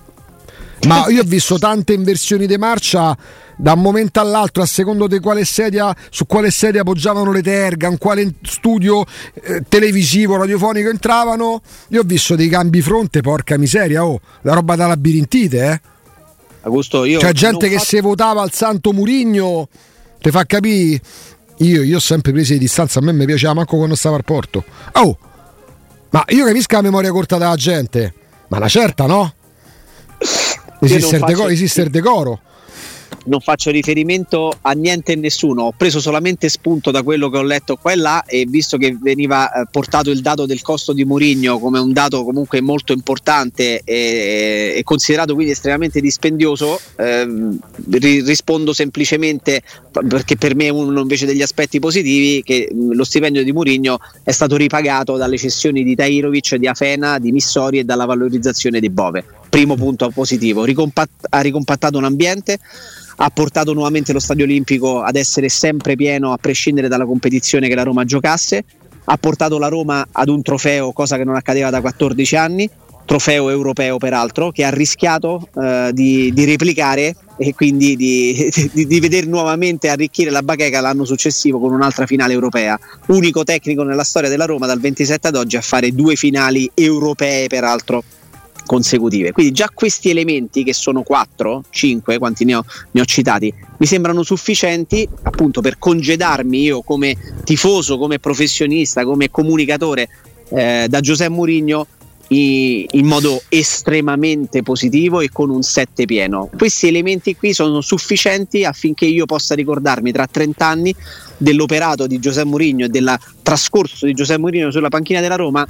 Ma io ho visto tante inversioni di marcia da un momento all'altro, a secondo di quale sedia, su quale sedia appoggiavano le terga, in quale studio eh, televisivo, radiofonico entravano. Io ho visto dei cambi fronte, porca miseria, oh, la roba da labirintite, eh. Augusto, io C'è gente che fatto... se votava al Santo Murigno, ti fa capire. Io, io ho sempre preso di distanza, a me mi piaceva manco quando stavo al porto. Oh, ma io capisco la memoria corta della gente, ma una certa no? Esiste il, decoro, esiste il decoro. non faccio riferimento a niente e nessuno, ho preso solamente spunto da quello che ho letto qua e là e visto che veniva eh, portato il dato del costo di Murigno come un dato comunque molto importante e, e considerato quindi estremamente dispendioso, ehm, ri- rispondo semplicemente perché per me è uno invece degli aspetti positivi che lo stipendio di Murigno è stato ripagato dalle cessioni di Tairovic, di Afena, di Missori e dalla valorizzazione di Bove. Primo punto positivo, Ricompatt- ha ricompattato un ambiente ha portato nuovamente lo Stadio Olimpico ad essere sempre pieno a prescindere dalla competizione che la Roma giocasse, ha portato la Roma ad un trofeo, cosa che non accadeva da 14 anni, trofeo europeo peraltro, che ha rischiato eh, di, di, replicare e quindi di, di, di, vedere nuovamente arricchire la bacheca l'anno successivo con un'altra finale europea. Unico tecnico nella storia della Roma dal 27 ad oggi a fare due finali europee peraltro consecutive. Quindi già questi elementi, che sono 4, 5, quanti ne ho, ne ho citati, mi sembrano sufficienti appunto per congedarmi io come tifoso, come professionista, come comunicatore eh, da Giuseppe Mourinho in modo estremamente positivo e con un 7 pieno. Questi elementi qui sono sufficienti affinché io possa ricordarmi tra 30 anni dell'operato di Giuseppe Mourinho e del trascorso di Giuseppe Mourinho sulla panchina della Roma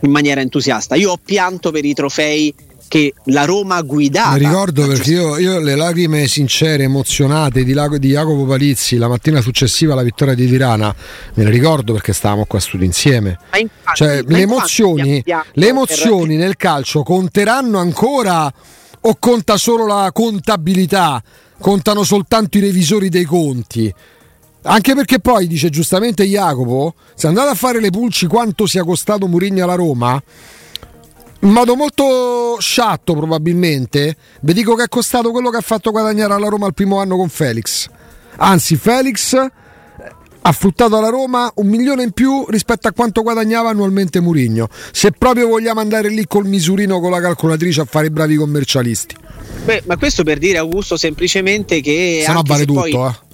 in maniera entusiasta. Io ho pianto per i trofei che la Roma guidava. Mi ricordo perché io, io, le lacrime sincere, emozionate di, di, Jacopo Palizzi la mattina successiva alla vittoria di Tirana, me le ricordo perché stavamo qua studio insieme. Infatti, cioè, le emozioni, le emozioni nel calcio conteranno ancora o conta solo la contabilità? Contano soltanto i revisori dei conti? Anche perché poi, dice giustamente Jacopo, se andate a fare le pulci quanto sia costato Murigno alla Roma, in modo molto sciatto probabilmente, vi dico che è costato quello che ha fatto guadagnare alla Roma il primo anno con Felix. Anzi, Felix ha fruttato alla Roma un milione in più rispetto a quanto guadagnava annualmente Murigno. Se proprio vogliamo andare lì col misurino con la calcolatrice a fare i bravi commercialisti. Beh, ma questo per dire Augusto semplicemente che... Se no vale tutto, poi... eh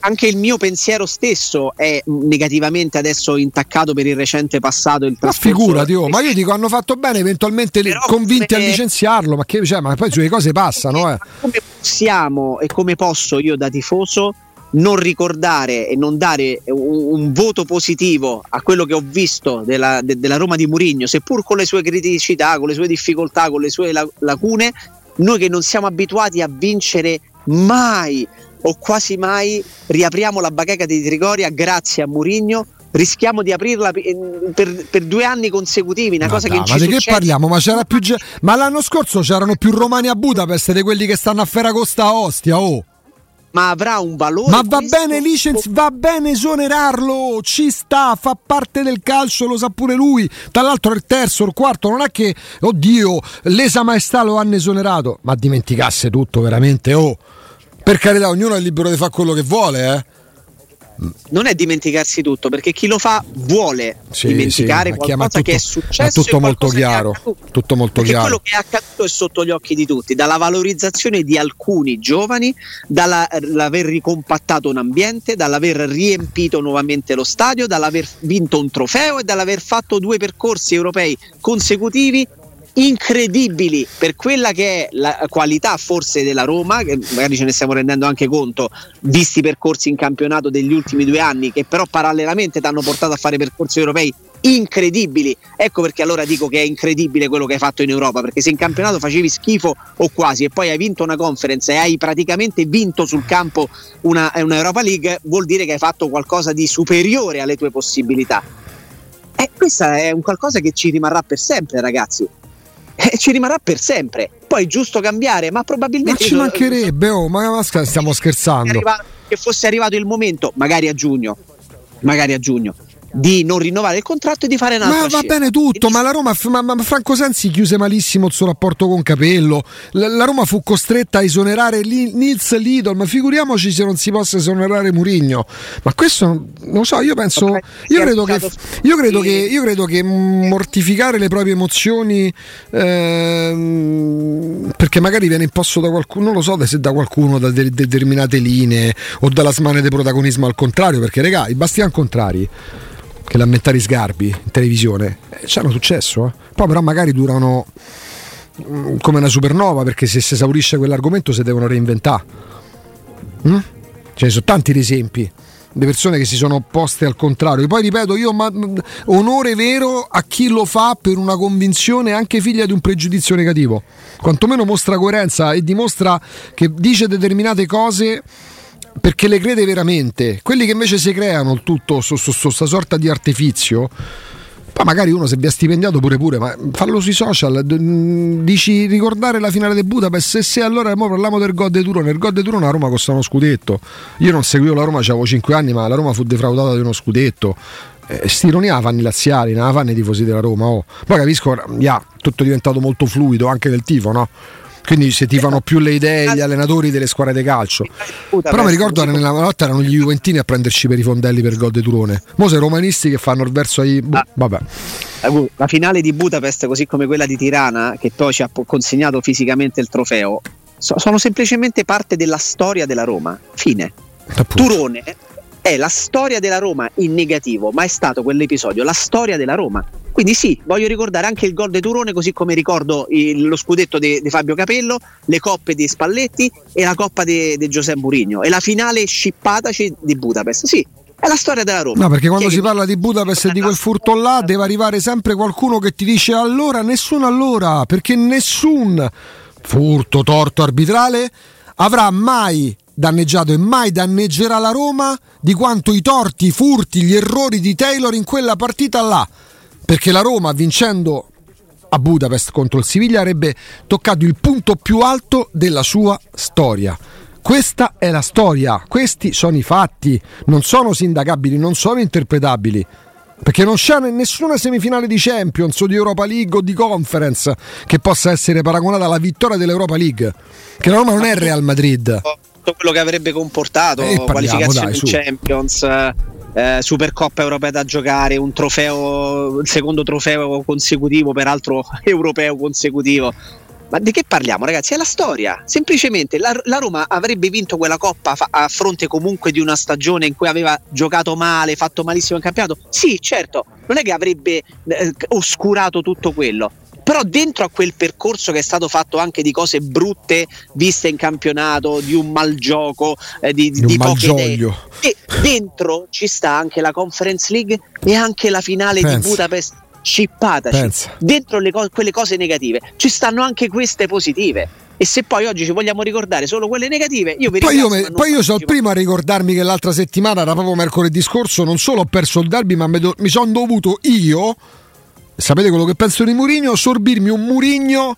anche il mio pensiero stesso è negativamente adesso intaccato per il recente passato. Il ma figurati, oh, ma io dico hanno fatto bene eventualmente Però convinti come... a licenziarlo, ma, che, cioè, ma poi sulle cose passano. Eh. Come possiamo e come posso io da tifoso non ricordare e non dare un, un voto positivo a quello che ho visto della, de, della Roma di Murigno, seppur con le sue criticità, con le sue difficoltà, con le sue lacune, noi che non siamo abituati a vincere mai o quasi mai riapriamo la bacheca di Trigoria grazie a Murigno rischiamo di aprirla per, per, due anni consecutivi. Una ma cosa da, che ma di che parliamo? Ma, c'era più ma l'anno scorso c'erano più romani a Budapest di quelli che stanno a Ferragosta a Ostia. Oh. Ma avrà un valore. Ma va bene, licenzi, va bene esonerarlo. Ci sta, fa parte del calcio, lo sa pure lui. Tra l'altro, il terzo, il quarto, non è che, oddio, l'esa maestà lo hanno esonerato. Ma dimenticasse tutto, veramente. Oh per carità, ognuno è libero di fare quello che vuole, eh. Non è dimenticarsi tutto, perché chi lo fa vuole sì, dimenticare sì, qualcosa tutto, che è successo. È tutto molto chiaro. Tutto molto chiaro. quello che è accaduto è sotto gli occhi di tutti, dalla valorizzazione di alcuni giovani, dall'aver ricompattato un ambiente, dall'aver riempito nuovamente lo stadio, dall'aver vinto un trofeo e dall'aver fatto due percorsi europei consecutivi incredibili per quella che è la qualità forse della Roma, che magari ce ne stiamo rendendo anche conto, visti i percorsi in campionato degli ultimi due anni, che però parallelamente ti hanno portato a fare percorsi europei incredibili. Ecco perché allora dico che è incredibile quello che hai fatto in Europa, perché se in campionato facevi schifo o quasi e poi hai vinto una conference e hai praticamente vinto sul campo una, una Europa League, vuol dire che hai fatto qualcosa di superiore alle tue possibilità. E eh, questa è un qualcosa che ci rimarrà per sempre, ragazzi eh, ci rimarrà per sempre. Poi è giusto cambiare, ma probabilmente. Ma ci mancherebbe, oh, ma stiamo scherzando. Che fosse arrivato il momento, magari a giugno, magari a giugno, di non rinnovare il contratto e di fare un'altra Ma va bene tutto, ma la Roma, ma, ma, Franco Sensi chiuse malissimo il suo rapporto con Capello. La, la Roma fu costretta a esonerare Nils Lidl, ma figuriamoci se non si possa esonerare Murigno. Ma questo non lo so, io penso io credo che io credo che io credo che mortificare le proprie emozioni ehm, perché magari viene imposto da qualcuno, non lo so se da qualcuno da de- determinate linee o dalla smane di protagonismo al contrario, perché regà, i bastian contrari che lamentare Sgarbi in televisione. Eh, ci hanno successo, eh. poi però magari durano mm, come una supernova perché se si esaurisce quell'argomento si devono reinventare. Mm? Ce ne sono tanti esempi di persone che si sono opposte al contrario. Poi ripeto, io ma, onore vero a chi lo fa per una convinzione anche figlia di un pregiudizio negativo. Quantomeno mostra coerenza e dimostra che dice determinate cose perché le crede veramente. Quelli che invece si creano il tutto su questa sorta di artifizio poi magari uno se vi ha stipendiato pure pure, ma fallo sui social, dici ricordare la finale del Budapest, se, se allora parliamo del God de Turone, il God de Turone a Roma costa uno scudetto, io non seguivo la Roma, avevo 5 anni, ma la Roma fu defraudata di uno scudetto, eh, stironia la fanno i laziali, non la fanno i tifosi della Roma, oh. poi capisco, yeah, tutto è diventato molto fluido anche nel tifo, no? Quindi se ti fanno più le idee gli allenatori delle squadre di calcio. Però mi ricordo che nella notte erano gli Juventini a prenderci per i fondelli per gol di Turone. Mo' sei romanisti che fanno il verso ai. Boh, vabbè. La finale di Budapest, così come quella di Tirana, che poi ci ha consegnato fisicamente il trofeo, sono semplicemente parte della storia della Roma. Fine. Appunto. Turone è la storia della Roma in negativo, ma è stato quell'episodio la storia della Roma. Quindi sì, voglio ricordare anche il gol di Turone, così come ricordo il, lo scudetto di Fabio Capello, le coppe di Spalletti e la coppa di Giuseppe Mourinho e la finale scippataci di Budapest. Sì, è la storia della Roma. No, perché quando Chi si parla di Budapest e di quel furto là, deve arrivare sempre qualcuno che ti dice allora, nessuno allora, perché nessun furto torto arbitrale avrà mai danneggiato e mai danneggerà la Roma di quanto i torti, i furti, gli errori di Taylor in quella partita là. Perché la Roma vincendo a Budapest contro il Siviglia avrebbe toccato il punto più alto della sua storia. Questa è la storia, questi sono i fatti, non sono sindacabili, non sono interpretabili. Perché non c'è nessuna semifinale di Champions o di Europa League o di Conference che possa essere paragonata alla vittoria dell'Europa League. Che la Roma non è Real Madrid tutto quello che avrebbe comportato, eh, qualificazione in Champions, eh, Supercoppa europea da giocare, un trofeo, il secondo trofeo consecutivo, peraltro europeo consecutivo. Ma di che parliamo, ragazzi? È la storia. Semplicemente la, la Roma avrebbe vinto quella coppa fa, a fronte comunque di una stagione in cui aveva giocato male, fatto malissimo il campionato. Sì, certo, non è che avrebbe eh, oscurato tutto quello però dentro a quel percorso che è stato fatto anche di cose brutte viste in campionato, di un malgioco, eh, di, di, di poche idee, e dentro ci sta anche la Conference League e anche la finale Pensa. di Budapest scippataci. Dentro le co- quelle cose negative ci stanno anche queste positive. E se poi oggi ci vogliamo ricordare solo quelle negative, io vi poi io, me, poi io sono il primo a ricordarmi che l'altra settimana, era proprio mercoledì scorso, non solo ho perso il derby, ma do- mi sono dovuto io sapete quello che penso di Murigno? Sorbirmi un Murigno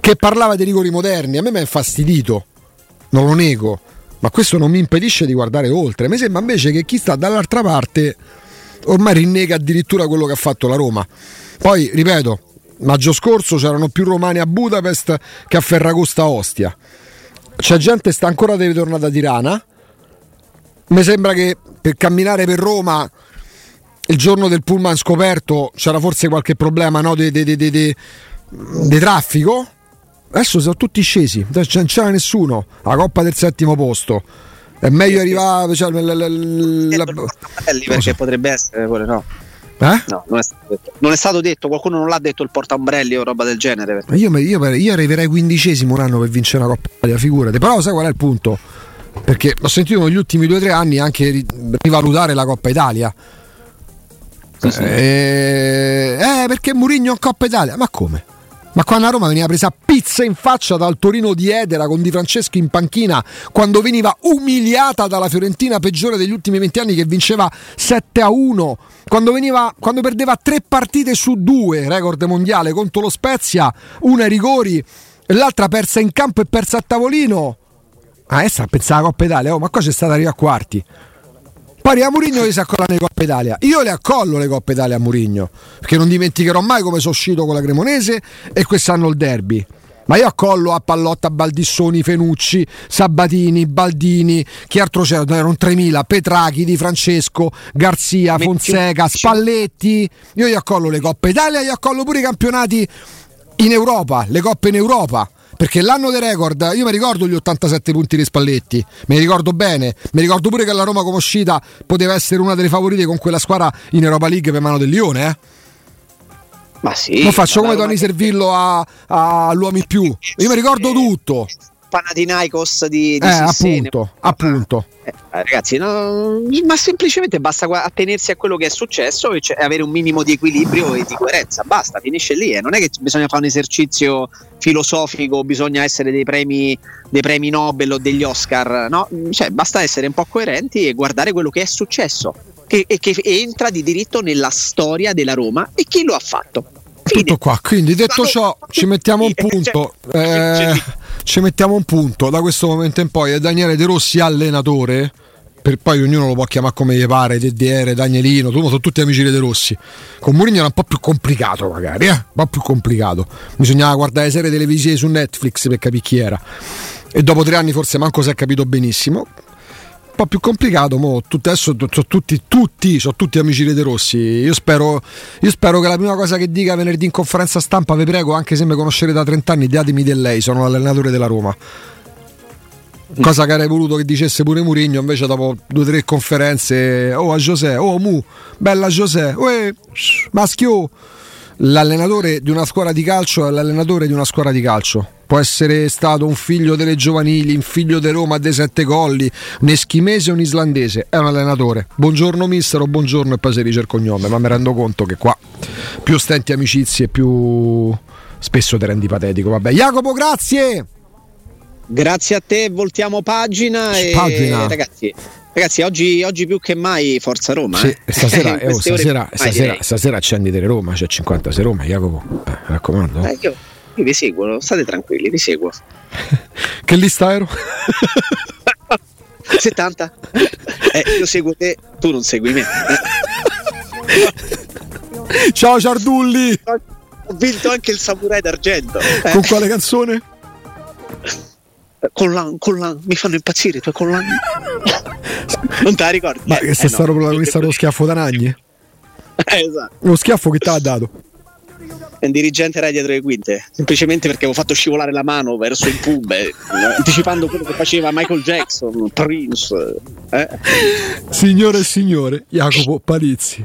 che parlava di rigori moderni. A me mi è infastidito, non lo nego, ma questo non mi impedisce di guardare oltre. Mi sembra invece che chi sta dall'altra parte ormai rinnega addirittura quello che ha fatto la Roma. Poi, ripeto, maggio scorso c'erano più romani a Budapest che a Ferragosta Ostia. C'è gente che sta ancora di ritornata a Tirana. Mi sembra che per camminare per Roma il giorno del pullman scoperto c'era forse qualche problema no, di, di, di, di, traffico. Adesso sono tutti scesi, non c'era nessuno. La coppa del settimo posto. È meglio arrivare. Cioè, la, la, la, perché so. potrebbe essere quello, no. Eh? No, non è, non è, stato detto, qualcuno non l'ha detto il portaombrelli o roba del genere. Io, io, io, arriverei quindicesimo un anno per vincere una Coppa figurati. Però sai qual è il punto? Perché ho sentito negli ultimi due o tre anni anche rivalutare la Coppa Italia Eh, eh, perché Murigno in Coppa Italia? Ma come? Ma quando a Roma veniva presa pizza in faccia dal Torino di Edera con Di Francesco in panchina, quando veniva umiliata dalla Fiorentina peggiore degli ultimi 20 anni che vinceva 7 a 1, quando, veniva, quando perdeva tre partite su due, record mondiale contro lo Spezia, una ai rigori e l'altra persa in campo e persa a tavolino. Ah, essa pensava alla Coppa Italia, oh, ma qua c'è stata arrivare a quarti. Pari a Murigno che si accolla le Coppe Italia. Io le accollo le Coppe Italia a Murigno, perché non dimenticherò mai come sono uscito con la Cremonese e quest'anno il derby. Ma io accollo a Pallotta, Baldissoni, Fenucci, Sabatini, Baldini, chi altro c'era? Erano 3.000, Petrachi, Di Francesco, Garzia, Fonseca, Spalletti. Io gli accollo le Coppe Italia, gli accollo pure i campionati in Europa, le Coppe in Europa. Perché l'anno dei record, io mi ricordo gli 87 punti di Spalletti, me li ricordo bene, mi ricordo pure che la Roma come uscita poteva essere una delle favorite con quella squadra in Europa League per mano del Lione, eh? Ma sì. Non faccio come Tony Servillo a, a, all'uomo in più. Io mi ricordo tutto. Panathinaikos di, di eh, appunto, appunto. Eh, ragazzi, no, ma semplicemente basta attenersi a quello che è successo e cioè avere un minimo di equilibrio e di coerenza. Basta, finisce lì. Eh. Non è che bisogna fare un esercizio filosofico, bisogna essere dei premi, dei premi Nobel o degli Oscar. No, cioè, basta essere un po' coerenti e guardare quello che è successo che, e che entra di diritto nella storia della Roma e chi lo ha fatto. Tutto qua. Quindi detto ciò, ci mettiamo un punto. Eh, ci mettiamo un punto da questo momento in poi. È Daniele De Rossi allenatore. Per poi ognuno lo può chiamare come gli pare, DDR, Danielino, sono tutti amici di De Rossi. Con Mourinho era un po' più complicato, magari, eh? un po' più complicato. Bisognava guardare serie televisive su Netflix per capire chi era. E dopo tre anni forse manco si è capito benissimo po' più complicato. Mo, adesso sono tutti, tutti, sono tutti amici di De Rossi. Io spero, io spero, che la prima cosa che dica venerdì in conferenza stampa, vi prego, anche se mi conoscete da 30 anni, datemi di lei, sono l'allenatore della Roma. Cosa che avrei voluto che dicesse pure Murigno, invece dopo due o tre conferenze, oh a José, oh Mu, bella José, uè, maschio. L'allenatore di una squadra di calcio è l'allenatore di una squadra di calcio può essere stato un figlio delle giovanili, un figlio di Roma dei Sette Colli, un eschimese o un islandese, è un allenatore. Buongiorno mister o buongiorno e poi si dice il cognome, ma mi rendo conto che qua più stenti amicizie più spesso ti rendi patetico. Vabbè, Jacopo, grazie! Grazie a te, voltiamo pagina, pagina. e ragazzi Ragazzi, oggi, oggi, più che mai Forza Roma. Sì, eh? stasera, eh, oh, stasera, stasera, stasera, accendi delle Roma, c'è 56 Roma, Jacopo. Eh, raccomando. Eh, io, io vi seguo, state tranquilli, vi seguo. che lista ero? 70. Eh, io seguo te, tu non segui me. Ciao Ciardulli! Ho vinto anche il Samurai d'argento. Con quale canzone? Collan, Collan, mi fanno impazzire i tuoi Collan. Non te la ricordi? Ma eh, sei eh, stato no, protagonista dello schiaffo da Nagni? Eh, esatto. Lo schiaffo che ti ha dato? un dirigente era dietro le quinte, semplicemente perché avevo fatto scivolare la mano verso il pub, eh, anticipando quello che faceva Michael Jackson, Prince. Eh? Signore e signore, Jacopo Palizzi,